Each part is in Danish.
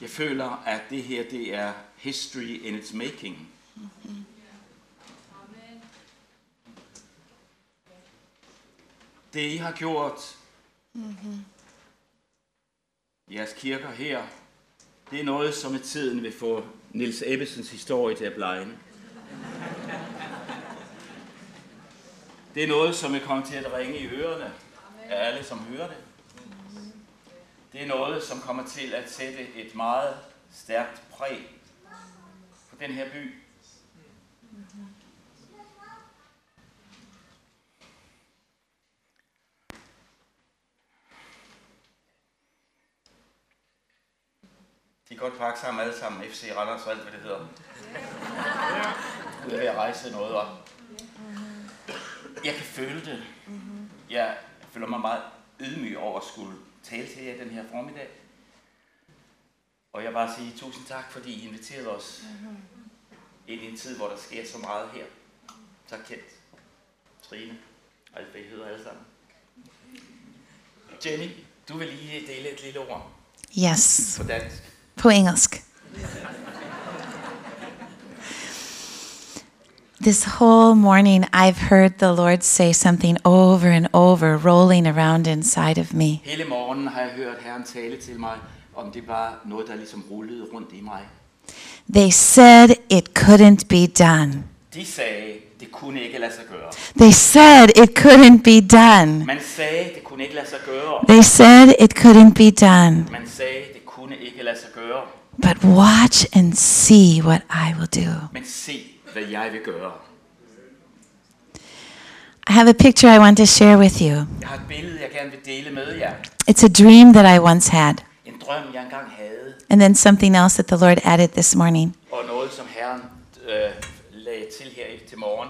Jeg føler, at det her det er history in its making. Det I har gjort, jeres kirker her, det er noget, som med tiden vil få Nils Ebbesens historie til at blegne. Det er noget, som vil komme til at ringe i ørerne af alle, som hører det. Det er noget, som kommer til at sætte et meget stærkt præg på den her by. De kan godt pakke sammen alle sammen, FC Randers og alt, hvad det hedder. Ud ved at rejse noget op. Jeg kan føle det. Jeg føler mig meget ydmyg over at skulle tale til jer den her formiddag. Og jeg vil bare sige tusind tak, fordi I inviterede os ind i en tid, hvor der sker så meget her. Tak Kent, Trine, og alt hvad I hedder alle sammen. Jenny, du vil lige dele et lille ord Yes, på dansk. på engelsk. This whole morning, I've heard the Lord say something over and over, rolling around inside of me. Hele morgenen har jeg hørt Herren tale til mig, om det var noget, der ligesom rullede rundt i mig. They said it couldn't be done. De sagde, det kunne ikke lade sig gøre. They said it couldn't be done. Man sagde, det kunne ikke lade sig gøre. They said it couldn't be done. Man sagde, det kunne ikke lade sig gøre. But watch and see what I will do. Men se, hvad jeg vil gøre. I have a picture I want to share with you. Jeg har et billede, jeg gerne vil dele med jer. It's a dream that I once had, En drøm, jeg engang havde, and then something else that the Lord added this morning. og noget, som Herren øh, lagde til her til morgen.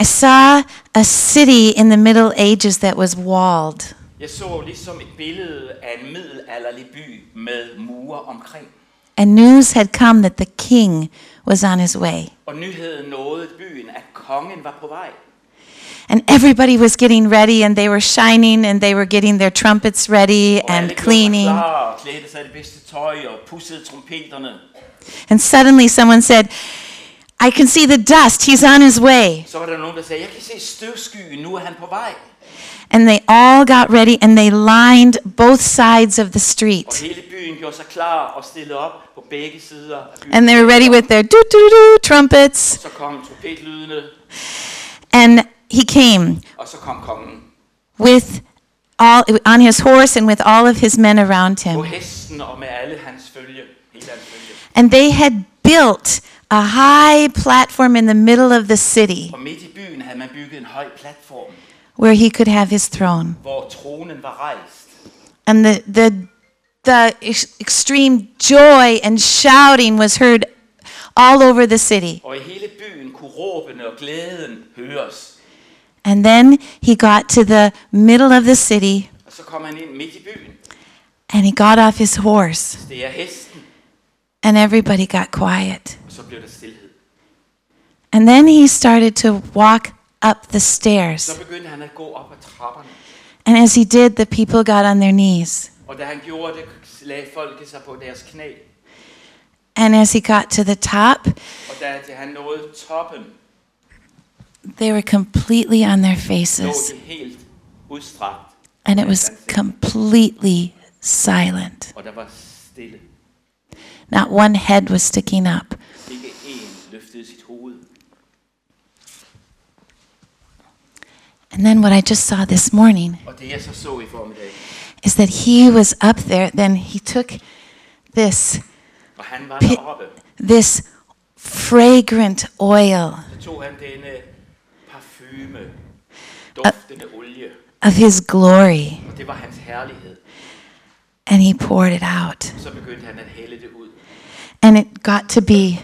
I saw a city in the Middle Ages that was walled. Jeg så ligesom et billede af en middelalderlig by med mure omkring. And news had come that the king was on his way. Og nyheden nåede byen, at kongen var på vej. And everybody was getting ready, and they were shining, and they were getting their trumpets ready Og and alle gjorde sig cleaning. klar og klædte sig i det bedste tøj og pussede trompeterne. And suddenly someone said, I can see the dust. He's on his way. Så var der nogen, der sagde, jeg kan se støvskyen, nu er han på vej. And they all got ready and they lined both sides of the Og street. hele byen gjorde sig klar og stillede op på begge sider af byen. And they were ready with their doo doo doo trumpets. Så kom trompetlydene, And he came og så kom kongen. with all on his horse and with all of his men around På him. hesten og med alle hans følge, hele hans følge. And they had built a high platform in the middle of the city Og midt i byen havde man bygget en høj platform, where he could have his throne. hvor tronen var rejst. And the the the ex- extreme joy and shouting was heard all over the city. Og i hele byen kunne råbene og glæden høres. And then he got to the middle of the city Og så kom han ind midt i byen. and he got off his horse Det er hesten, and everybody got quiet. og så blev der stillhed. And then he started to walk up the stairs. Så begyndte han at gå op ad trapperne. And as he did, the people got on their knees. Og da han gjorde det, lagde folket sig på deres knæ. And as he got to the top, Og da til han nåede toppen, they were completely on their lå faces. de helt udstrakt. And it was completely silent. Og der var stille. Not one head was sticking up. Ikke én løftede sit hoved. And then what I just saw this morning Og det jeg så så i formiddag, is that he was up there. Then he took this og han var Pi- deroppe, this fragrant oil så tog han denne parfume, duftende olie, of his glory og det var hans herlighed. and he poured it out. Så begyndte han at hælde det ud. And it got to be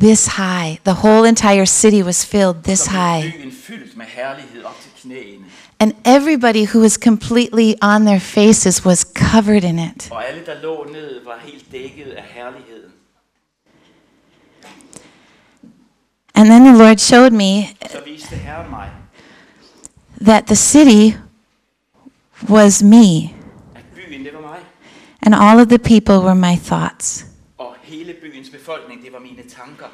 this high. The whole entire city was filled this Så blev high. byen fyldt med herlighed op til knæene. And everybody who was completely on their faces was covered in it. Og alle, der lå ned, var helt dækket af herligheden. And then the Lord showed me Så viste Herren mig, that the city was me. at byen, det var mig. And all of the people were my thoughts, Og hele byens befolkning, det var mine tanker.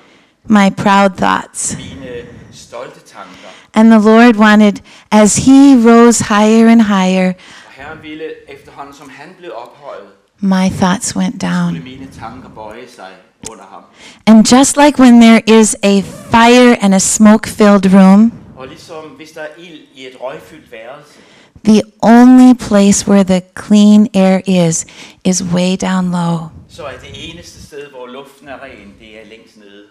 my proud thoughts. Mine stolte tanker. And the Lord wanted, as He rose higher and higher, Og Herren ville efterhånden, som han blev ophøjet, my thoughts went skulle down. mine tanker bøje sig under ham. And just like when there is a fire and a smoke filled room, Og ligesom hvis der er ild i et røgfyldt værelse, the only place where the clean air is, is way down low. så er det eneste sted, hvor luften er ren, det er længst nede.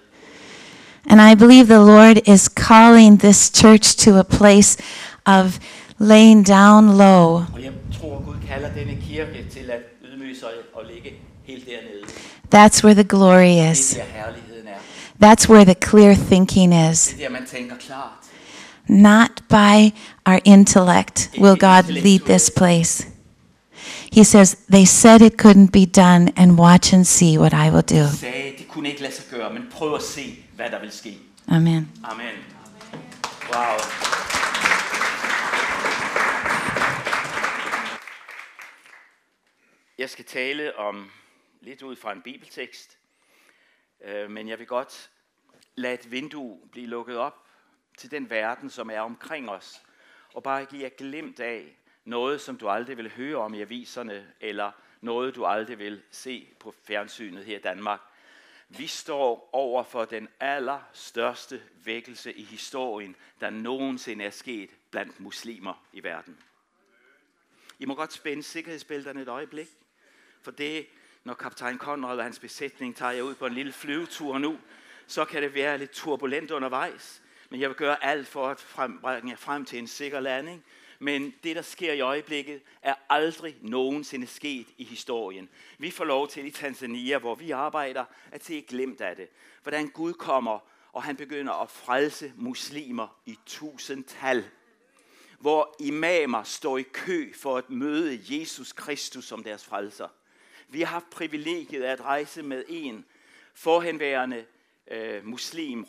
And I believe the Lord is calling this church to a place of laying down low. Og jeg tror, Gud kalder denne kirke til at ydmyge sig og ligge helt dernede. That's where the glory Det is. er der herligheden er. That's where the clear thinking is. Det er der, man tænker klart. Not by our intellect will God lead this place. He says, They said it couldn't be done, and watch and see what I will do. Sagde, det kunne ikke lade sig gøre, men prøv at se, hvad der vil ske. Amen. Amen. Wow. Jeg skal tale om lidt ud fra en bibeltekst, øh, men jeg vil godt lade et vindue blive lukket op til den verden, som er omkring os, og bare give jer glimt af noget, som du aldrig vil høre om i aviserne, eller noget, du aldrig vil se på fjernsynet her i Danmark. Vi står over for den allerstørste vækkelse i historien, der nogensinde er sket blandt muslimer i verden. I må godt spænde sikkerhedsbælterne et øjeblik, for det, når kaptajn Konrad og hans besætning tager jer ud på en lille flyvetur nu, så kan det være lidt turbulent undervejs, men jeg vil gøre alt for at frembringe jer frem til en sikker landing. Men det, der sker i øjeblikket, er aldrig nogensinde sket i historien. Vi får lov til i Tanzania, hvor vi arbejder, at se glemt af det. Hvordan Gud kommer, og han begynder at frelse muslimer i tusindtal hvor imamer står i kø for at møde Jesus Kristus som deres frelser. Vi har haft privilegiet at rejse med en forhenværende øh, muslim,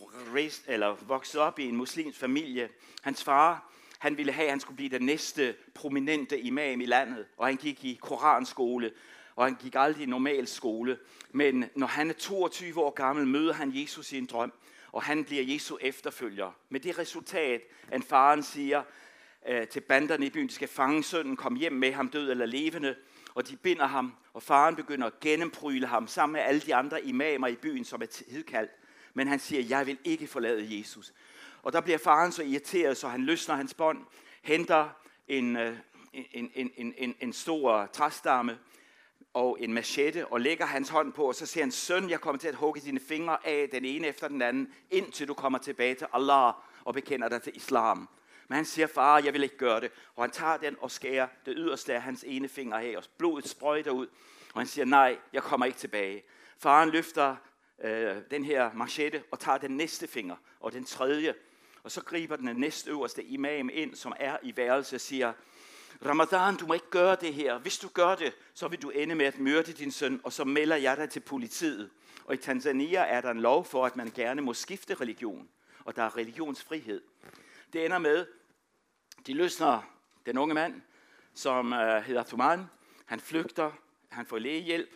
eller vokset op i en muslims familie. Hans far, han ville have, at han skulle blive den næste prominente imam i landet, og han gik i koranskole, og han gik aldrig i normal skole. Men når han er 22 år gammel, møder han Jesus i en drøm, og han bliver Jesu efterfølger. Med det resultat, at faren siger, øh, til banderne i byen, de skal fange sønnen, komme hjem med ham, død eller levende, og de binder ham, og faren begynder at gennempryle ham sammen med alle de andre imamer i byen, som er hedkaldt. Men han siger, jeg vil ikke forlade Jesus. Og der bliver faren så irriteret, så han løsner hans bånd, henter en, øh, en, en, en, en, en stor træstamme og en machette og lægger hans hånd på, og så siger han, søn, jeg kommer til at hugge dine fingre af, den ene efter den anden, indtil du kommer tilbage til Allah og bekender dig til islam. Men han siger, far, jeg vil ikke gøre det. Og han tager den og skærer det yderste af hans ene finger af, og blodet sprøjter ud. Og han siger, nej, jeg kommer ikke tilbage. Faren løfter øh, den her machette og tager den næste finger, og den tredje. Og så griber den næstøverste imam ind, som er i værelse og siger, Ramadan, du må ikke gøre det her. Hvis du gør det, så vil du ende med at myrde din søn, og så melder jeg dig til politiet. Og i Tanzania er der en lov for, at man gerne må skifte religion, og der er religionsfrihed. Det ender med, de løsner den unge mand, som øh, hedder Thuman. Han flygter, han får lægehjælp,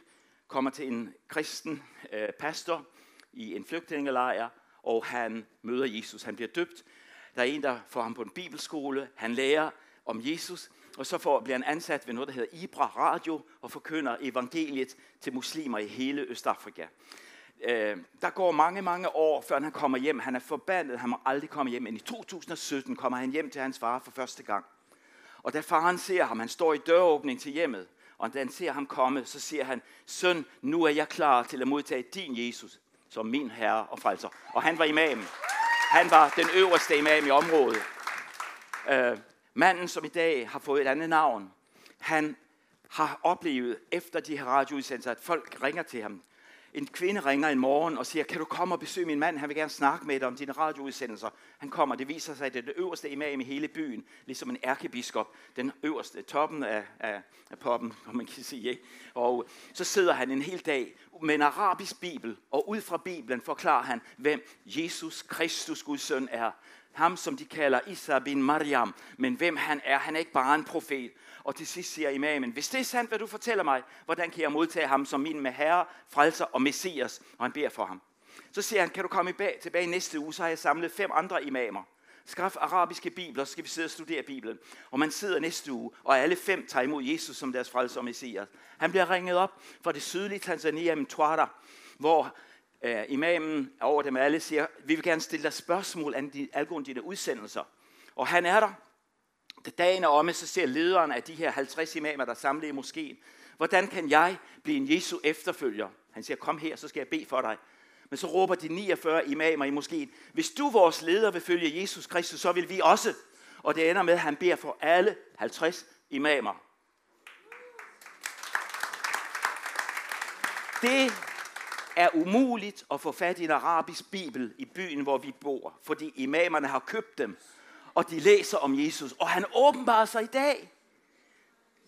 kommer til en kristen øh, pastor i en flygtningelejr, og han møder Jesus. Han bliver døbt. Der er en, der får ham på en bibelskole. Han lærer om Jesus, og så får, bliver han ansat ved noget, der hedder Ibra Radio, og forkynder evangeliet til muslimer i hele Østafrika. Øh, der går mange, mange år, før han kommer hjem. Han er forbandet, han må aldrig komme hjem. Men i 2017 kommer han hjem til hans far for første gang. Og da faren ser ham, han står i døråbning til hjemmet, og da han ser ham komme, så siger han, søn, nu er jeg klar til at modtage din Jesus som min herre og frelser. Og han var imam. Han var den øverste imam i området. Øh, manden, som i dag har fået et andet navn, han har oplevet efter de her radioudsendelser, at folk ringer til ham. En kvinde ringer en morgen og siger, kan du komme og besøge min mand? Han vil gerne snakke med dig om dine radioudsendelser. Han kommer, det viser sig, at det er det øverste imam i hele byen, ligesom en ærkebiskop, den øverste, toppen af, af, af poppen, om man kan sige. Ikke? Og så sidder han en hel dag med en arabisk bibel, og ud fra bibelen forklarer han, hvem Jesus Kristus, Guds søn, er ham som de kalder Isa bin Mariam, men hvem han er, han er ikke bare en profet. Og til sidst siger imamen, hvis det er sandt, hvad du fortæller mig, hvordan kan jeg modtage ham som min med herre, frelser og messias? Og han beder for ham. Så siger han, kan du komme tilbage næste uge, så har jeg samlet fem andre imamer. Skaff arabiske bibler, så skal vi sidde og studere Bibelen. Og man sidder næste uge, og alle fem tager imod Jesus som deres frelser og messias. Han bliver ringet op fra det sydlige Tanzania, Mtwara, hvor øh, imamen over dem alle siger, vi vil gerne stille dig spørgsmål angående dine udsendelser. Og han er der. Da dagen er omme, så ser lederen af de her 50 imamer, der samler i moskeen, hvordan kan jeg blive en Jesu efterfølger? Han siger, kom her, så skal jeg bede for dig. Men så råber de 49 imamer i moskeen, hvis du, vores leder, vil følge Jesus Kristus, så vil vi også. Og det ender med, at han beder for alle 50 imamer. Det er umuligt at få fat i en arabisk bibel i byen, hvor vi bor, fordi imamerne har købt dem, og de læser om Jesus, og han åbenbarer sig i dag.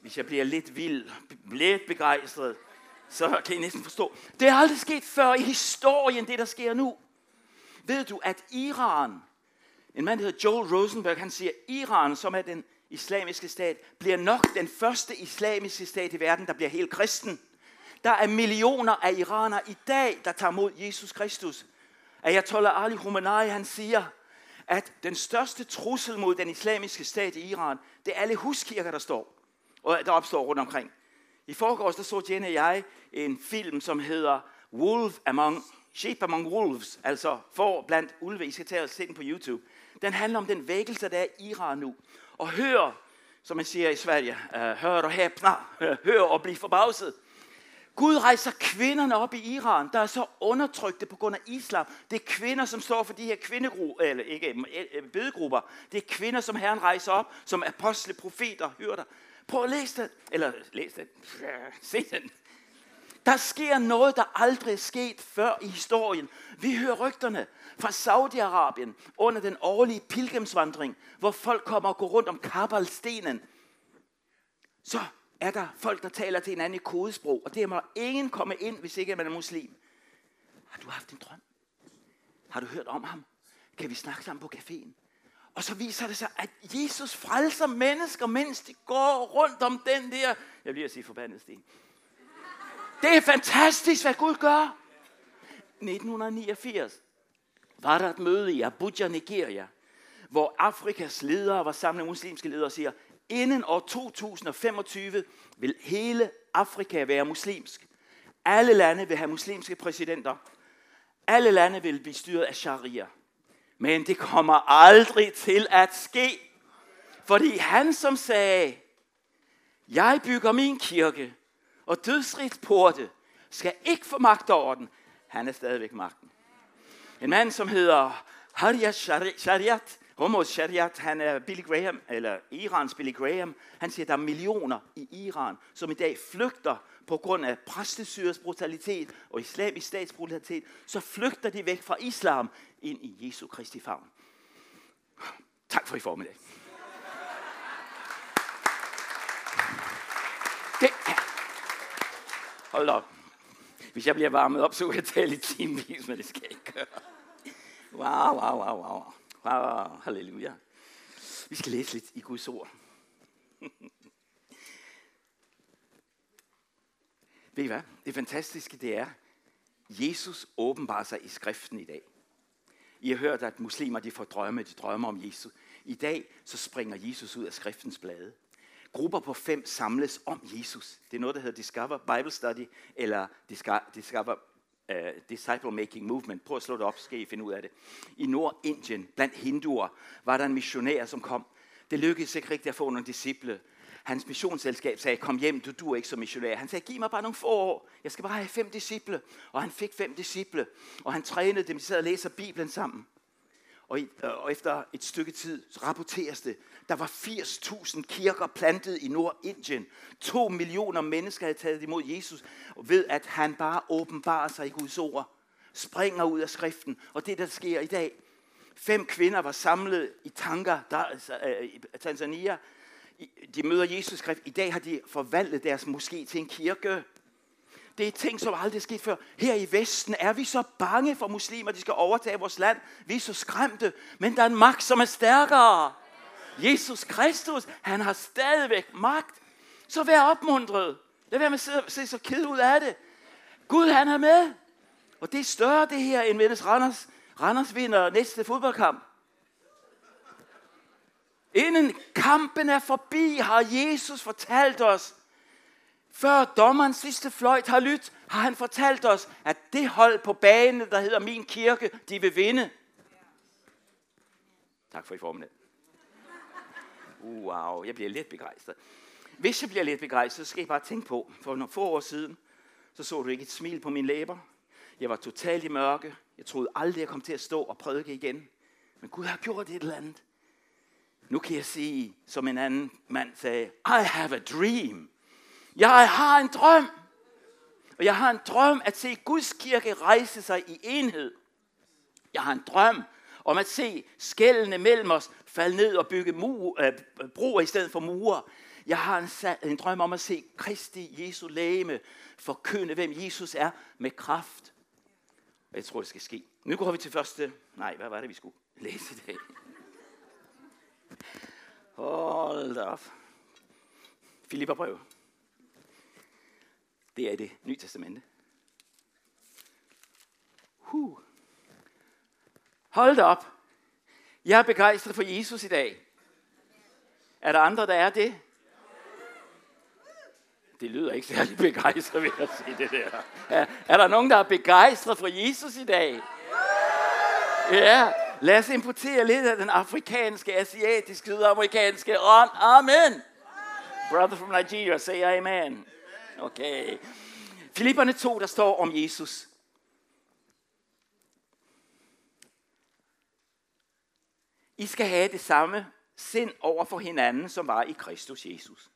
Hvis jeg bliver lidt vild, lidt begejstret, så kan I næsten forstå. Det er aldrig sket før i historien, det der sker nu. Ved du, at Iran, en mand, der hedder Joel Rosenberg, han siger, Iran, som er den islamiske stat, bliver nok den første islamiske stat i verden, der bliver helt kristen. Der er millioner af iranere i dag, der tager mod Jesus Kristus. Ayatollah Ali Khamenei, han siger, at den største trussel mod den islamiske stat i Iran, det er alle huskirker, der står, og der opstår rundt omkring. I forgårs, der så Jenny og jeg en film, som hedder Wolf Among, Sheep Among Wolves, altså for blandt ulve. I skal tage og se den på YouTube. Den handler om den vækkelse, der er i Iran nu. Og hør, som man siger i Sverige, øh, hør og hæpna, hør og bliv forbavset. Gud rejser kvinderne op i Iran, der er så undertrykte på grund af islam. Det er kvinder, som står for de her kvindegrupper, eller ikke, bødegrupper. Øh, bedegrupper. Det er kvinder, som Herren rejser op, som apostle, profeter, hyrder. Prøv at læse den. Eller læs den. Se den. Der sker noget, der aldrig er sket før i historien. Vi hører rygterne fra Saudi-Arabien under den årlige pilgrimsvandring, hvor folk kommer og går rundt om Kabbalstenen. Så er der folk, der taler til hinanden i kodesprog, og det må ingen komme ind, hvis ikke man er muslim. Har du haft en drøm? Har du hørt om ham? Kan vi snakke sammen på caféen? Og så viser det sig, at Jesus frelser mennesker, mens de går rundt om den der, jeg vil lige at sige forbandet sten. Det er fantastisk, hvad Gud gør. 1989 var der et møde i Abuja, Nigeria, hvor Afrikas ledere var samlet muslimske ledere og siger, inden år 2025 vil hele Afrika være muslimsk. Alle lande vil have muslimske præsidenter. Alle lande vil blive styret af sharia. Men det kommer aldrig til at ske. Fordi han som sagde, jeg bygger min kirke, og dødsrigt porte skal ikke få magt over den. Han er stadigvæk magten. En mand, som hedder Harriet Shariat, Homos Shariat, han er Billy Graham, eller Irans Billy Graham. Han siger, at der er millioner i Iran, som i dag flygter på grund af præstesyres brutalitet og islamisk stats brutalitet. Så flygter de væk fra islam ind i Jesu Kristi favn. Tak for i formiddag. Det er. Hold op. Hvis jeg bliver varmet op, så kan jeg tale i timevis, men det skal jeg ikke gøre. Wow, wow, wow, wow. Ah, halleluja. Vi skal læse lidt i Guds ord. Ved I hvad? Det fantastiske det er, Jesus åbenbarer sig i skriften i dag. I har hørt, at muslimer de får drømme, de drømmer om Jesus. I dag så springer Jesus ud af skriftens blade. Grupper på fem samles om Jesus. Det er noget, der hedder Discover Bible Study, eller Discover Øh, uh, Disciple Making Movement. Prøv at slå det op, skal I finde ud af det. I Nordindien, blandt hinduer, var der en missionær, som kom. Det lykkedes ikke rigtigt at få nogle disciple. Hans missionsselskab sagde, kom hjem, du duer ikke som missionær. Han sagde, giv mig bare nogle få år. Jeg skal bare have fem disciple. Og han fik fem disciple. Og han trænede dem, de sad og læser Bibelen sammen. Og, øh, og efter et stykke tid rapporteres det, der var 80.000 kirker plantet i Nordindien. To millioner mennesker havde taget imod Jesus, og ved at han bare åbenbarer sig i Guds ord, springer ud af skriften. Og det, der sker i dag, fem kvinder var samlet i Tanga, der, altså, øh, i Tanzania, de møder Jesus skrift. I dag har de forvandlet deres moské til en kirke. Det er ting, som aldrig er sket før. Her i Vesten er vi så bange for muslimer, de skal overtage vores land. Vi er så skræmte. Men der er en magt, som er stærkere. Jesus Kristus, han har stadigvæk magt. Så vær opmuntret. Lad være med at se så ked ud af det. Gud, han er med. Og det er større det her, end hvis Randers, Randers vinder næste fodboldkamp. Inden kampen er forbi, har Jesus fortalt os, før dommerens sidste fløjt har lyttet, har han fortalt os, at det hold på banen, der hedder Min Kirke, de vil vinde. Tak for i formiddag. Uh, wow, jeg bliver lidt begejstret. Hvis jeg bliver lidt begejstret, så skal I bare tænke på, for nogle få år siden, så så du ikke et smil på mine læber. Jeg var totalt i mørke. Jeg troede aldrig, jeg kom til at stå og prædike igen. Men Gud har gjort et eller andet. Nu kan jeg sige, som en anden mand sagde, I have a dream. Jeg har en drøm. Og jeg har en drøm at se Guds kirke rejse sig i enhed. Jeg har en drøm om at se skældene mellem os falde ned og bygge øh, broer i stedet for mure. Jeg har en, en drøm om at se Kristi Jesu lægeme forkynde, hvem Jesus er med kraft. Og jeg tror, det skal ske. Nu går vi til første... Nej, hvad var det, vi skulle læse i dag? Hold op. Filipperbrev. Det er det nye testamente. Huh. Hold op. Jeg er begejstret for Jesus i dag. Er der andre, der er det? Det lyder ikke særlig begejstret ved at sige det der. Er, er der nogen, der er begejstret for Jesus i dag? Ja, lad os importere lidt af den afrikanske, asiatiske, sydamerikanske ånd. Amen. Brother from Nigeria, say amen. Okay. Filipperne 2, der står om Jesus. I skal have det samme sind over for hinanden, som var i Kristus Jesus.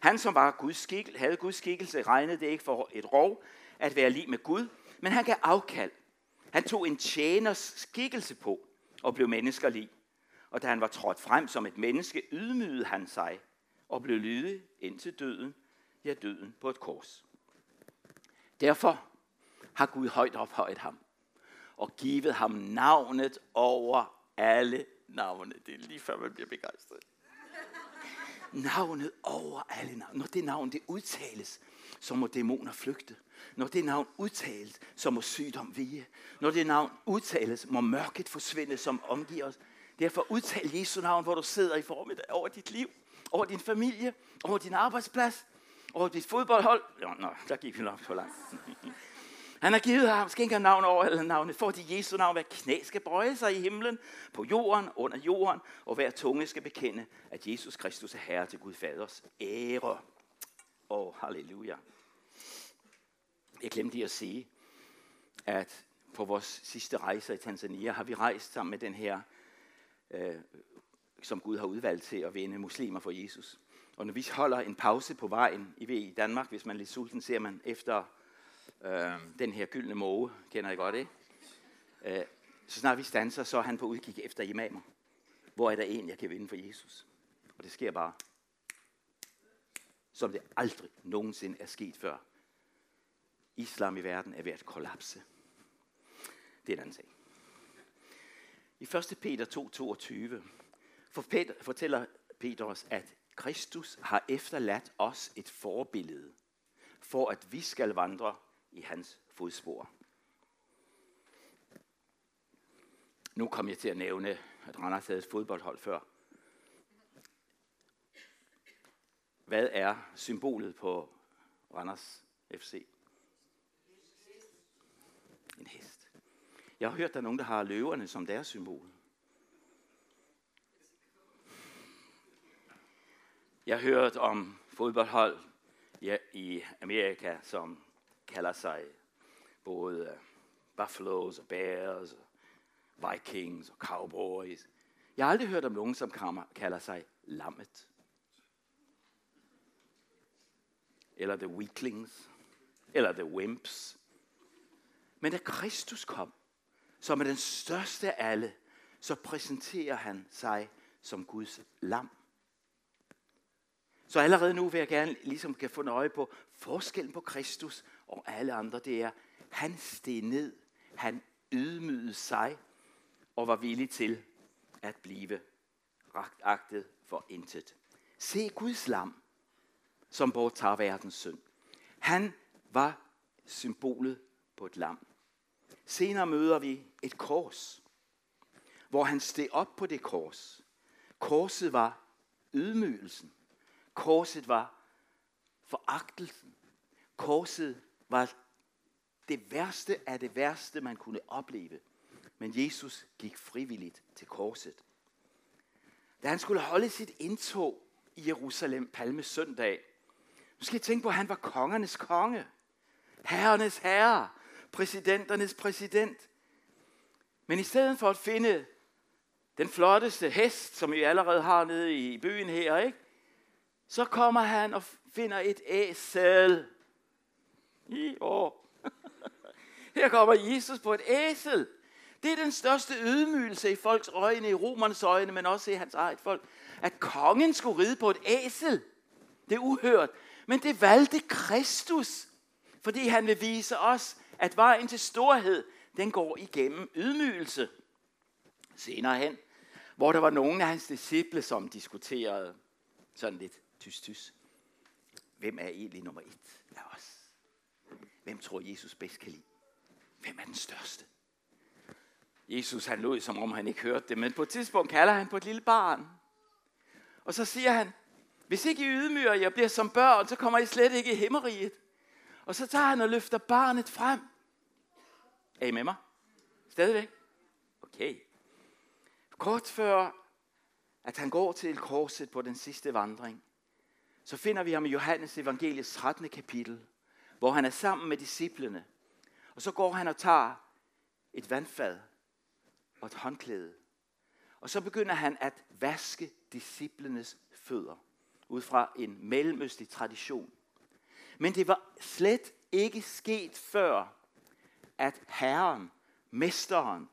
Han, som var Guds skikkel, havde Guds skikkelse, regnede det ikke for et rov at være lige med Gud, men han gav afkald. Han tog en tjeners skikkelse på og blev menneskerlig. Og da han var trådt frem som et menneske, ydmygede han sig og blev lydig indtil døden, ja døden på et kors. Derfor har Gud højt ophøjet ham og givet ham navnet over alle navne. Det er lige før man bliver begejstret. Navnet over alle navne. Når det navn det udtales, så må dæmoner flygte. Når det navn udtales, så må sygdom vige. Når det navn udtales, må mørket forsvinde, som omgiver os. Derfor udtal Jesu navn, hvor du sidder i formiddag over dit liv, over din familie, over din arbejdsplads, over dit fodboldhold. Jo, nå, der gik vi nok for langt. Han har givet ham skænker navn over alle navne, for de Jesu navn, hver knæ skal bøje sig i himlen, på jorden, under jorden, og hver tunge skal bekende, at Jesus Kristus er Herre til Gud Faders ære. Og oh, halleluja. Jeg glemte lige at sige, at på vores sidste rejse i Tanzania har vi rejst sammen med den her, øh, som Gud har udvalgt til at vinde muslimer for Jesus. Og når vi holder en pause på vejen, I ved i Danmark, hvis man er lidt sulten, ser man efter øh, den her gyldne måge, kender I godt, ikke? Øh, så snart vi stanser, så er han på udkig efter imamer. Hvor er der en, jeg kan vinde for Jesus? Og det sker bare, som det aldrig nogensinde er sket før. Islam i verden er ved at kollapse. Det er en anden sag. I 1. Peter 2,22 fortæller Peter os, at Kristus har efterladt os et forbillede, for at vi skal vandre i hans fodspor. Nu kom jeg til at nævne, at Randers havde et fodboldhold før. Hvad er symbolet på Randers FC? En hest. Jeg har hørt, at der er nogen, der har løverne som deres symbol. Jeg hørte hørt om fodboldhold i Amerika, som kalder sig både øh, Buffaloes og Bears, og Vikings og Cowboys. Jeg har aldrig hørt om nogen, som kalder sig Lammet. Eller The Weaklings. Eller The Wimps. Men da Kristus kom, som er den største af alle, så præsenterer han sig som Guds lam. Så allerede nu vil jeg gerne ligesom kan få øje på forskellen på Kristus og alle andre. Det er, han steg ned, han ydmygede sig og var villig til at blive agtet for intet. Se Guds lam, som borttager verdens synd. Han var symbolet på et lam. Senere møder vi et kors, hvor han steg op på det kors. Korset var ydmygelsen. Korset var foragtelsen. Korset var det værste af det værste, man kunne opleve. Men Jesus gik frivilligt til korset. Da han skulle holde sit indtog i Jerusalem palme søndag, nu skal I tænke på, at han var kongernes konge, herrenes herre, præsidenternes præsident. Men i stedet for at finde den flotteste hest, som vi allerede har nede i byen her, ikke? Så kommer han og finder et æsel. I år. Her kommer Jesus på et æsel. Det er den største ydmygelse i folks øjne, i romernes øjne, men også i hans eget folk. At kongen skulle ride på et æsel. Det er uhørt. Men det valgte Kristus, fordi han vil vise os, at vejen til storhed, den går igennem ydmygelse. Senere hen, hvor der var nogle af hans disciple, som diskuterede sådan lidt tys-tys. Hvem er egentlig nummer et af os? Hvem tror Jesus bedst kan lide? Hvem er den største? Jesus han lød, som om han ikke hørte det, men på et tidspunkt kalder han på et lille barn. Og så siger han, hvis ikke I ydmyger jer bliver som børn, så kommer I slet ikke i himmeriget. Og så tager han og løfter barnet frem. Er I med mig? Stadigvæk? Okay. Kort før, at han går til korset på den sidste vandring, så finder vi ham i Johannes evangeliets 13. kapitel, hvor han er sammen med disciplene. Og så går han og tager et vandfad og et håndklæde. Og så begynder han at vaske disciplenes fødder ud fra en mellemøstlig tradition. Men det var slet ikke sket før, at Herren, Mesteren,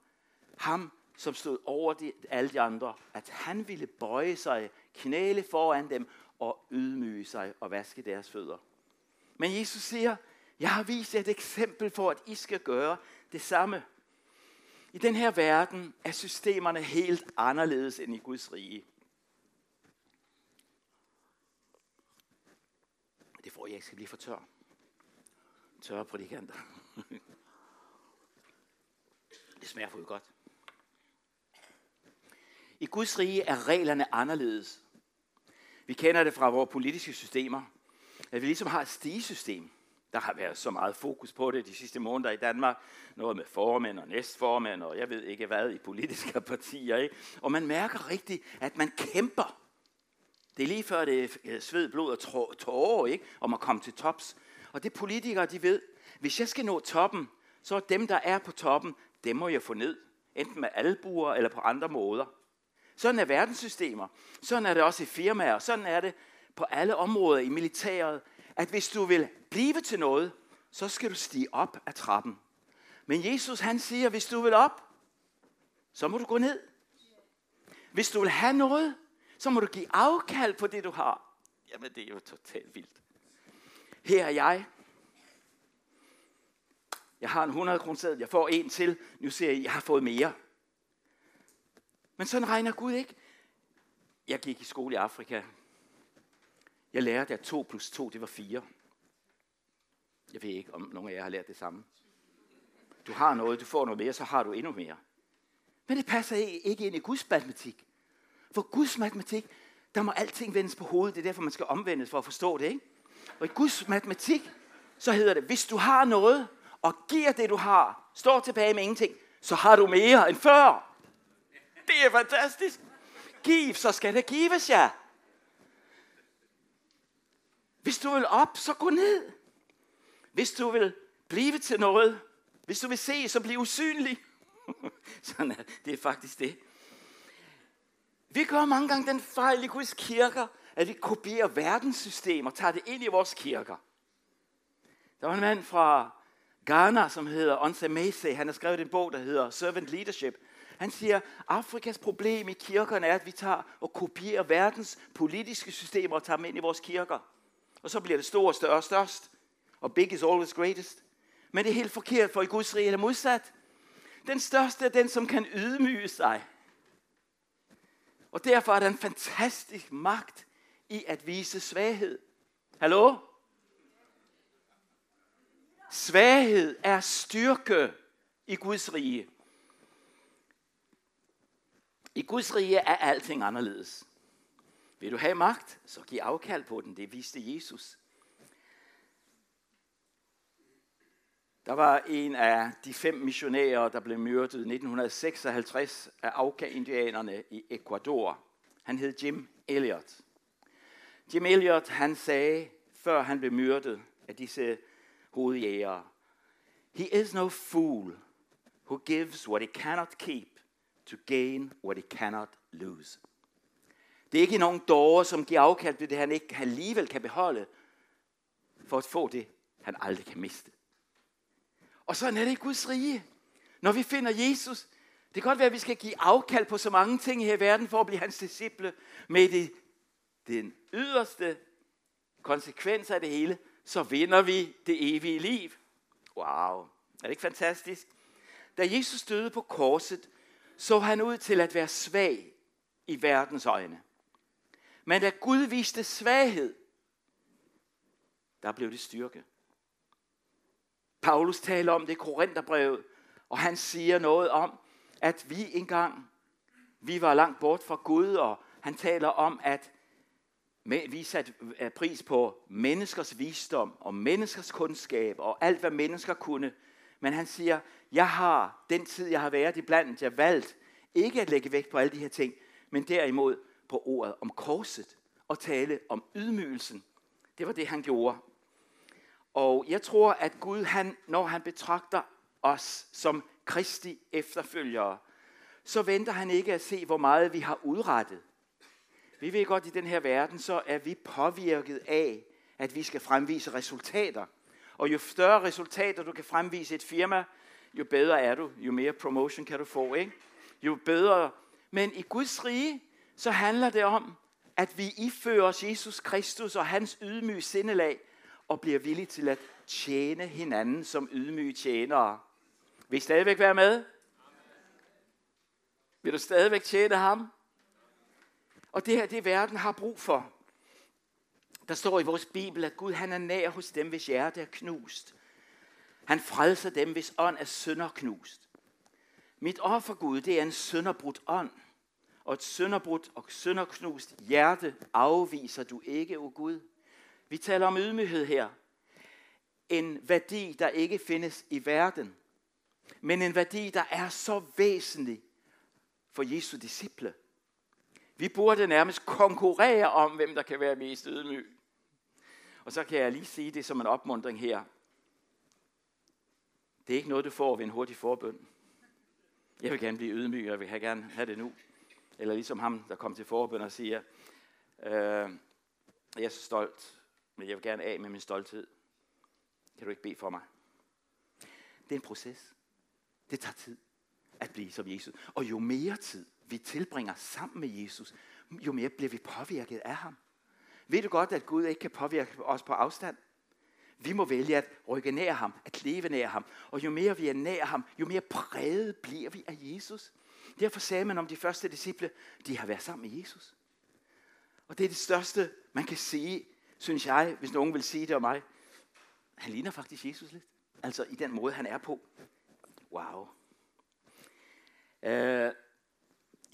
ham som stod over de, alle de andre, at han ville bøje sig, knæle foran dem og ydmyge sig og vaske deres fødder. Men Jesus siger, jeg har vist jer et eksempel for, at I skal gøre det samme. I den her verden er systemerne helt anderledes end i Guds rige. Det får jeg ikke skal blive for tør. Tørre prædikanter. Det smager for godt. I Guds rige er reglerne anderledes. Vi kender det fra vores politiske systemer, at vi ligesom har et stigesystem. Der har været så meget fokus på det de sidste måneder i Danmark. Noget med formænd og næstformænd, og jeg ved ikke hvad i politiske partier. Ikke? Og man mærker rigtigt, at man kæmper. Det er lige før det er øh, sved, blod og tårer, ikke? om at komme til tops. Og det politikere, de ved, hvis jeg skal nå toppen, så er dem, der er på toppen, dem må jeg få ned. Enten med albuer eller på andre måder. Sådan er verdenssystemer. Sådan er det også i firmaer. Sådan er det på alle områder i militæret. At hvis du vil blive til noget, så skal du stige op ad trappen. Men Jesus han siger, hvis du vil op, så må du gå ned. Hvis du vil have noget, så må du give afkald på det, du har. Jamen, det er jo totalt vildt. Her er jeg. Jeg har en 100 kroner Jeg får en til. Nu ser jeg, jeg har fået mere. Men sådan regner Gud ikke. Jeg gik i skole i Afrika. Jeg lærte, at 2 plus 2, det var 4. Jeg ved ikke, om nogen af jer har lært det samme. Du har noget, du får noget mere, så har du endnu mere. Men det passer ikke ind i Guds matematik. For Guds matematik, der må alting vendes på hovedet. Det er derfor, man skal omvendes for at forstå det. Ikke? Og i Guds matematik, så hedder det, hvis du har noget, og giver det, du har, står tilbage med ingenting, så har du mere end før. Det er fantastisk. Giv, så skal det gives jer. Ja. Hvis du vil op, så gå ned. Hvis du vil blive til noget, hvis du vil se, så bliv usynlig. Sådan er det er faktisk det. Vi gør mange gange den fejl i Guds kirker, at vi kopierer verdenssystemer og tager det ind i vores kirker. Der var en mand fra Ghana, som hedder Onse Mese. Han har skrevet en bog, der hedder Servant Leadership. Han siger, Afrikas problem i kirkerne er, at vi tager og kopierer verdens politiske systemer og tager dem ind i vores kirker. Og så bliver det store, og større og størst. Og big is always greatest. Men det er helt forkert, for i Guds rige er det modsat. Den største er den, som kan ydmyge sig. Og derfor er der en fantastisk magt i at vise svaghed. Hallo? Svaghed er styrke i Guds rige. I Guds rige er alting anderledes. Vil du have magt, så giv afkald på den. Det viste Jesus. Der var en af de fem missionærer, der blev myrdet i 1956 af Auca-indianerne i Ecuador. Han hed Jim Elliot. Jim Elliot, han sagde, før han blev myrdet at disse gode jæger. He is no fool who gives what he cannot keep to gain what he cannot lose. Det er ikke nogen dårer, som giver afkald på det, han ikke alligevel kan beholde, for at få det, han aldrig kan miste. Og så er det i Guds rige. Når vi finder Jesus, det kan godt være, at vi skal give afkald på så mange ting her i verden, for at blive hans disciple, med det, den yderste konsekvens af det hele, så vinder vi det evige liv. Wow, er det ikke fantastisk? Da Jesus døde på korset, så han ud til at være svag i verdens øjne. Men da Gud viste svaghed, der blev det styrke. Paulus taler om det i Korintherbrevet, og han siger noget om, at vi engang, vi var langt bort fra Gud, og han taler om, at vi satte pris på menneskers visdom og menneskers kundskab og alt, hvad mennesker kunne. Men han siger, jeg har den tid, jeg har været i blandt, jeg valgt ikke at lægge vægt på alle de her ting, men derimod på ordet om korset og tale om ydmygelsen. Det var det, han gjorde. Og jeg tror, at Gud, han, når han betragter os som Kristi efterfølgere, så venter han ikke at se, hvor meget vi har udrettet. Vi ved godt, at i den her verden, så er vi påvirket af, at vi skal fremvise resultater. Og jo større resultater du kan fremvise et firma, jo bedre er du, jo mere promotion kan du få, ikke? Jo bedre. Men i Guds rige, så handler det om, at vi ifører os Jesus Kristus og hans ydmyge sindelag, og bliver villige til at tjene hinanden som ydmyge tjenere. Vil I stadigvæk være med? Vil du stadigvæk tjene ham? Og det her, det verden har brug for. Der står i vores Bibel, at Gud han er nær hos dem, hvis hjerte er knust. Han frelser dem, hvis ånd er sønderknust. Mit offer, Gud, det er en sønderbrudt ånd. Og et sønderbrudt og sønderknust hjerte afviser du ikke, o Gud. Vi taler om ydmyghed her. En værdi, der ikke findes i verden, men en værdi, der er så væsentlig for Jesu disciple. Vi burde nærmest konkurrere om, hvem der kan være mest ydmyg. Og så kan jeg lige sige det som en opmundring her. Det er ikke noget, du får ved en hurtig forbøn. Jeg vil gerne blive ydmyg, og jeg vil gerne have det nu. Eller ligesom ham, der kom til forbøn og siger, øh, jeg er så stolt, men jeg vil gerne af med min stolthed. Kan du ikke bede for mig? Det er en proces. Det tager tid at blive som Jesus. Og jo mere tid vi tilbringer sammen med Jesus, jo mere bliver vi påvirket af ham. Ved du godt, at Gud ikke kan påvirke os på afstand? Vi må vælge at rykke nær ham, at leve nær ham. Og jo mere vi er nær ham, jo mere præget bliver vi af Jesus. Derfor sagde man om de første disciple, de har været sammen med Jesus. Og det er det største, man kan sige synes jeg, hvis nogen vil sige det om mig, han ligner faktisk Jesus lidt. Altså i den måde, han er på. Wow. Uh,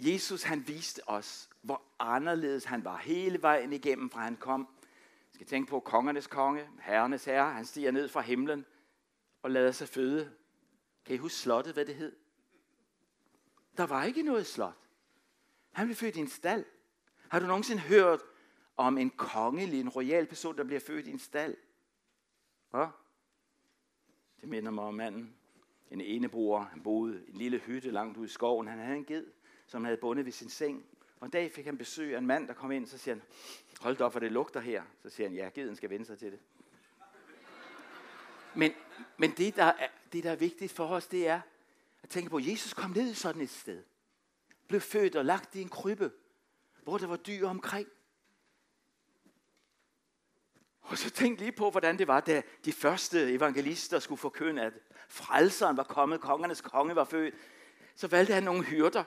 Jesus, han viste os, hvor anderledes han var hele vejen igennem, fra han kom. Vi skal tænke på kongernes konge, herrenes herre. Han stiger ned fra himlen og lader sig føde. Kan I huske slottet, hvad det hed? Der var ikke noget slot. Han blev født i en stald. Har du nogensinde hørt om en kongelig, en royal person, der bliver født i en stald. Hvad? Det minder mig om manden. En enebror, han boede i en lille hytte langt ude i skoven. Han havde en ged, som havde bundet ved sin seng. Og en dag fik han besøg af en mand, der kom ind, så siger han, hold da op, for det lugter her. Så siger han, ja, geden skal vende sig til det. Men, men det, der er, det, der er vigtigt for os, det er at tænke på, at Jesus kom ned i sådan et sted. blev født og lagt i en krybbe, hvor der var dyr omkring. Og så tænk lige på, hvordan det var, da de første evangelister skulle forkynde, at frelseren var kommet, kongernes konge var født. Så valgte han nogle hyrder.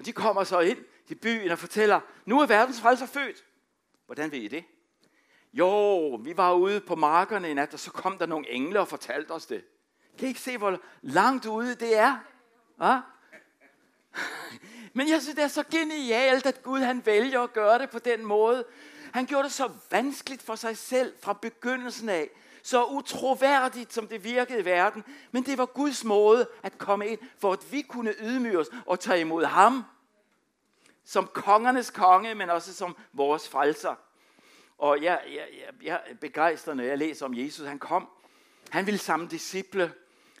Og de kommer så ind i byen og fortæller, nu er verdens frelser født. Hvordan ved I det? Jo, vi var ude på markerne i nat, og så kom der nogle engle og fortalte os det. Kan I ikke se, hvor langt ude det er? Ja? Ah? Men jeg synes, det er så genialt, at Gud han vælger at gøre det på den måde. Han gjorde det så vanskeligt for sig selv fra begyndelsen af. Så utroværdigt, som det virkede i verden. Men det var Guds måde at komme ind, for at vi kunne ydmyge os og tage imod ham. Som kongernes konge, men også som vores frelser. Og jeg, jeg, jeg, jeg er begejstret, når jeg læser om Jesus. Han kom. Han ville samle disciple.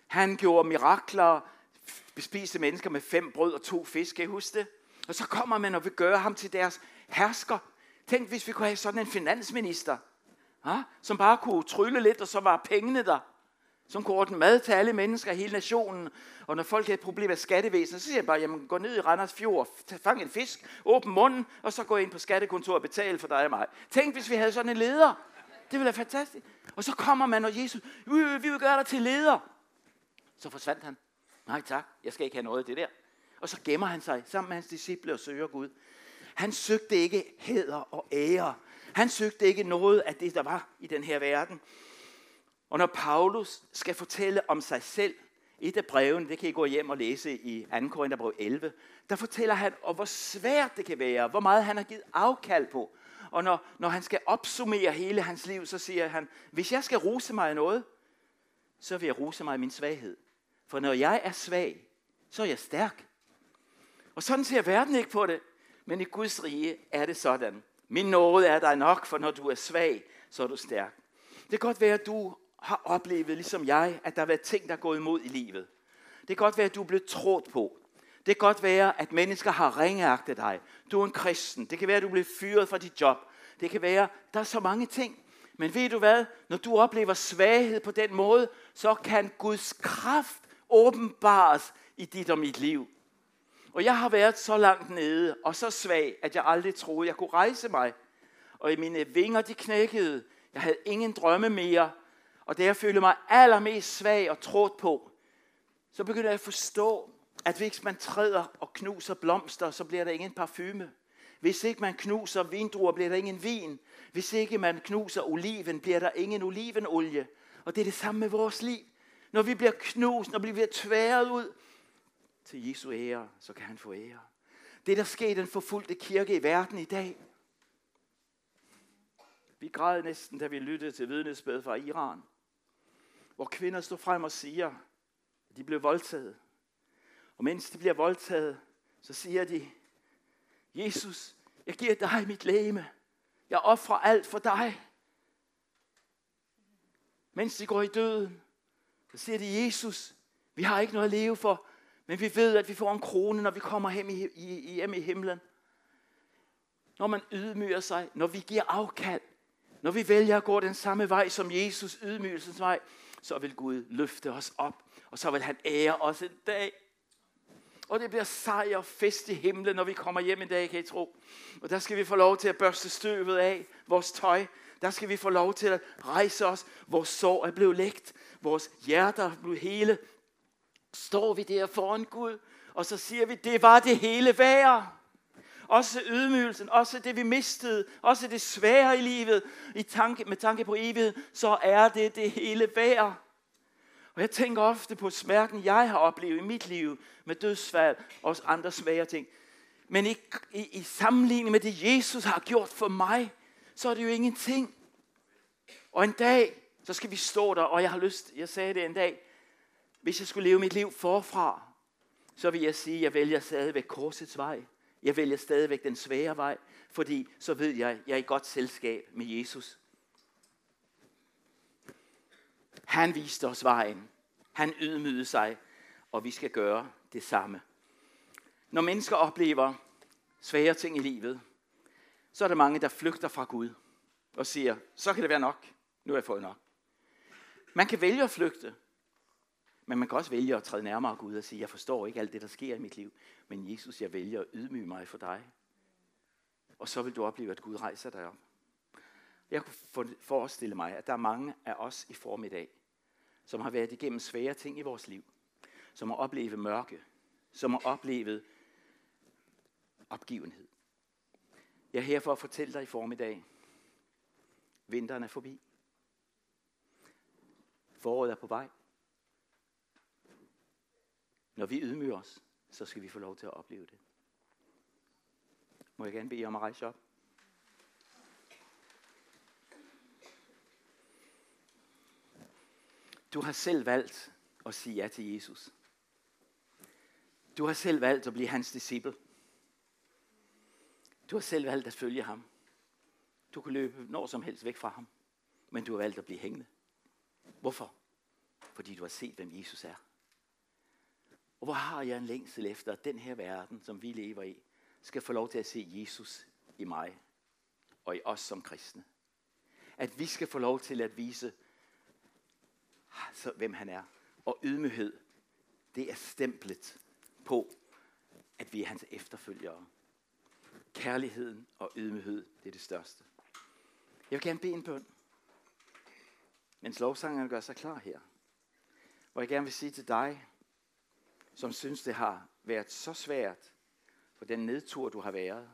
Han gjorde mirakler. Bespiste mennesker med fem brød og to fisk. Kan I huske det? Og så kommer man og vil gøre ham til deres hersker. Tænk, hvis vi kunne have sådan en finansminister, ja, som bare kunne trylle lidt, og så var pengene der. Som kunne ordne mad til alle mennesker i hele nationen. Og når folk havde problemer med skattevæsenet, så siger jeg bare, jamen gå ned i Randers Fjord, fang en fisk, åbn munden, og så gå ind på skattekontoret og betale for dig og mig. Tænk, hvis vi havde sådan en leder. Det ville være fantastisk. Og så kommer man, og Jesus, øh, vi vil gøre dig til leder. Så forsvandt han. Nej tak, jeg skal ikke have noget af det der. Og så gemmer han sig sammen med hans disciple og søger Gud. Han søgte ikke hæder og ære. Han søgte ikke noget af det, der var i den her verden. Og når Paulus skal fortælle om sig selv, et af brevene, det kan I gå hjem og læse i 2. Korintherbrev 11, der fortæller han om, hvor svært det kan være, hvor meget han har givet afkald på. Og når, når han skal opsummere hele hans liv, så siger han, hvis jeg skal rose mig af noget, så vil jeg rose mig af min svaghed. For når jeg er svag, så er jeg stærk. Og sådan ser verden ikke på det. Men i Guds rige er det sådan. Min nåde er dig nok, for når du er svag, så er du stærk. Det kan godt være, at du har oplevet, ligesom jeg, at der har været ting, der er gået imod i livet. Det kan godt være, at du er blevet trådt på. Det kan godt være, at mennesker har ringeagtet dig. Du er en kristen. Det kan være, at du er blevet fyret fra dit job. Det kan være, der er så mange ting. Men ved du hvad? Når du oplever svaghed på den måde, så kan Guds kraft åbenbares i dit og mit liv. Og jeg har været så langt nede og så svag, at jeg aldrig troede, jeg kunne rejse mig. Og i mine vinger, de knækkede. Jeg havde ingen drømme mere. Og da jeg følte mig allermest svag og trådt på, så begyndte jeg at forstå, at hvis man træder og knuser blomster, så bliver der ingen parfume. Hvis ikke man knuser vindruer, bliver der ingen vin. Hvis ikke man knuser oliven, bliver der ingen olivenolie. Og det er det samme med vores liv. Når vi bliver knust, når vi bliver tværet ud, til Jesu ære, så kan han få ære. Det, der sker i den forfulgte kirke i verden i dag. Vi græd næsten, da vi lyttede til vidnesbyrd fra Iran, hvor kvinder står frem og siger, at de blev voldtaget. Og mens de bliver voldtaget, så siger de, Jesus, jeg giver dig mit læme. Jeg offrer alt for dig. Mens de går i døden, så siger de, Jesus, vi har ikke noget at leve for. Men vi ved, at vi får en krone, når vi kommer hjem i, i, hjem i himlen. Når man ydmyger sig, når vi giver afkald, når vi vælger at gå den samme vej som Jesus ydmygelsens vej, så vil Gud løfte os op, og så vil han ære os en dag. Og det bliver sejr og fest i himlen, når vi kommer hjem en dag, kan I tro. Og der skal vi få lov til at børste støvet af vores tøj. Der skal vi få lov til at rejse os. Vores sår er blevet lægt. Vores hjerter er blevet hele står vi der foran Gud, og så siger vi, det var det hele værd. Også ydmygelsen, også det vi mistede, også det svære i livet, i tanke, med tanke på evighed, så er det det hele værd. Og jeg tænker ofte på smerten, jeg har oplevet i mit liv med dødsfald og andre svære ting. Men i, i, i sammenligning med det, Jesus har gjort for mig, så er det jo ingenting. Og en dag, så skal vi stå der, og jeg har lyst, jeg sagde det en dag, hvis jeg skulle leve mit liv forfra, så vil jeg sige, at jeg vælger stadigvæk korsets vej. Jeg vælger stadigvæk den svære vej, fordi så ved jeg, at jeg er i godt selskab med Jesus. Han viste os vejen. Han ydmygede sig, og vi skal gøre det samme. Når mennesker oplever svære ting i livet, så er der mange, der flygter fra Gud og siger, så kan det være nok. Nu har jeg fået nok. Man kan vælge at flygte. Men man kan også vælge at træde nærmere Gud og sige, jeg forstår ikke alt det, der sker i mit liv, men Jesus, jeg vælger at ydmyge mig for dig. Og så vil du opleve, at Gud rejser dig op. Jeg kunne forestille mig, at der er mange af os i formiddag, som har været igennem svære ting i vores liv, som har oplevet mørke, som har oplevet opgivenhed. Jeg er her for at fortælle dig i formiddag, vinteren er forbi. Foråret er på vej. Når vi ydmyger os, så skal vi få lov til at opleve det. Må jeg gerne bede jer om at rejse op? Du har selv valgt at sige ja til Jesus. Du har selv valgt at blive hans disciple. Du har selv valgt at følge ham. Du kan løbe når som helst væk fra ham, men du har valgt at blive hængende. Hvorfor? Fordi du har set, hvem Jesus er. Og hvor har jeg en længsel efter, at den her verden, som vi lever i, skal få lov til at se Jesus i mig og i os som kristne. At vi skal få lov til at vise, hvem han er. Og ydmyghed, det er stemplet på, at vi er hans efterfølgere. Kærligheden og ydmyghed, det er det største. Jeg vil gerne bede en bøn, mens lovsangeren gør sig klar her. Hvor jeg gerne vil sige til dig, som synes, det har været så svært for den nedtur, du har været.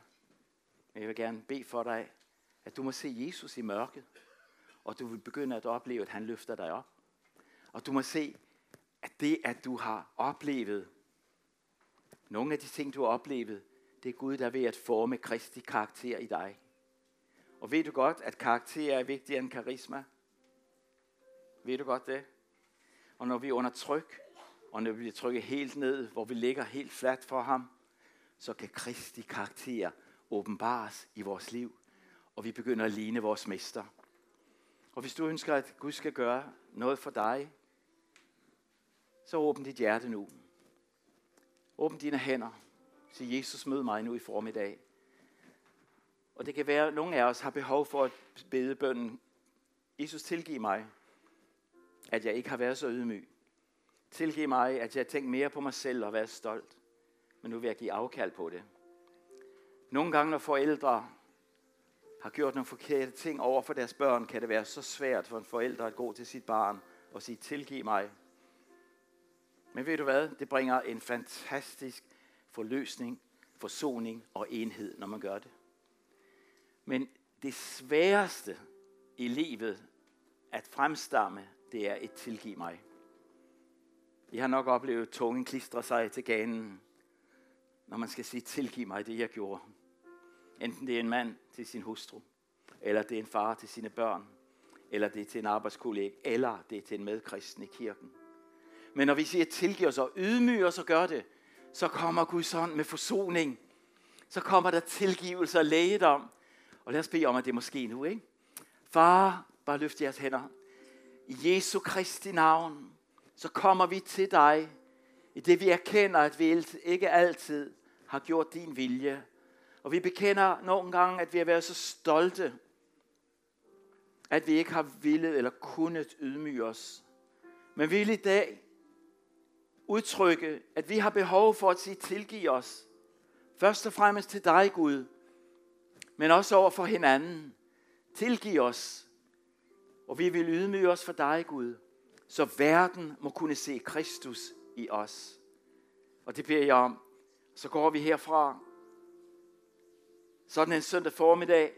Men jeg vil gerne bede for dig, at du må se Jesus i mørket, og du vil begynde at opleve, at han løfter dig op. Og du må se, at det, at du har oplevet, nogle af de ting, du har oplevet, det er Gud, der er ved at forme Kristi karakter i dig. Og ved du godt, at karakter er vigtigere end karisma? Ved du godt det? Og når vi er under tryk, og når vi bliver trykket helt ned, hvor vi ligger helt fladt for ham, så kan Kristi karakter åbenbares i vores liv, og vi begynder at ligne vores mester. Og hvis du ønsker, at Gud skal gøre noget for dig, så åbn dit hjerte nu. Åbn dine hænder. Sig, Jesus, mød mig nu i formiddag. Og det kan være, at nogle af os har behov for at bede bønden, Jesus, tilgiv mig, at jeg ikke har været så ydmyg. Tilgiv mig, at jeg tænkte mere på mig selv og være stolt. Men nu vil jeg give afkald på det. Nogle gange, når forældre har gjort nogle forkerte ting over for deres børn, kan det være så svært for en forælder at gå til sit barn og sige, tilgiv mig. Men ved du hvad? Det bringer en fantastisk forløsning, forsoning og enhed, når man gør det. Men det sværeste i livet at fremstamme, det er et tilgiv mig. Jeg har nok oplevet, at tungen klistrer sig til ganen, når man skal sige, tilgiv mig det, jeg gjorde. Enten det er en mand til sin hustru, eller det er en far til sine børn, eller det er til en arbejdskollega, eller det er til en medkristen i kirken. Men når vi siger tilgiv os og ydmyg os og gør det, så kommer Guds hånd med forsoning. Så kommer der tilgivelse og lægedom. Og lad os bede om, at det måske nu, ikke? Far, bare løft jeres hænder. I Jesu Kristi navn, så kommer vi til dig, i det vi erkender, at vi ikke altid har gjort din vilje. Og vi bekender nogle gange, at vi har været så stolte, at vi ikke har villet eller kunnet ydmyge os. Men vi vil i dag udtrykke, at vi har behov for at sige tilgiv os. Først og fremmest til dig, Gud, men også over for hinanden. Tilgiv os, og vi vil ydmyge os for dig, Gud, så verden må kunne se Kristus i os. Og det beder jeg om. Så går vi herfra, sådan en søndag formiddag,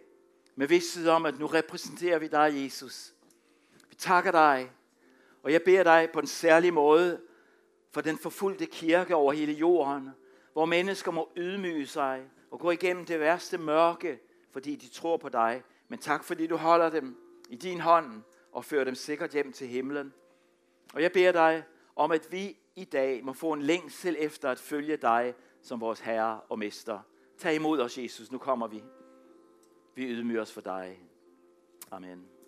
med vidsthed om, at nu repræsenterer vi dig, Jesus. Vi takker dig, og jeg beder dig på en særlig måde for den forfulgte kirke over hele jorden, hvor mennesker må ydmyge sig og gå igennem det værste mørke, fordi de tror på dig. Men tak, fordi du holder dem i din hånd og fører dem sikkert hjem til himlen. Og jeg beder dig om, at vi i dag må få en længsel efter at følge dig som vores Herre og Mester. Tag imod os, Jesus. Nu kommer vi. Vi ydmyger os for dig. Amen.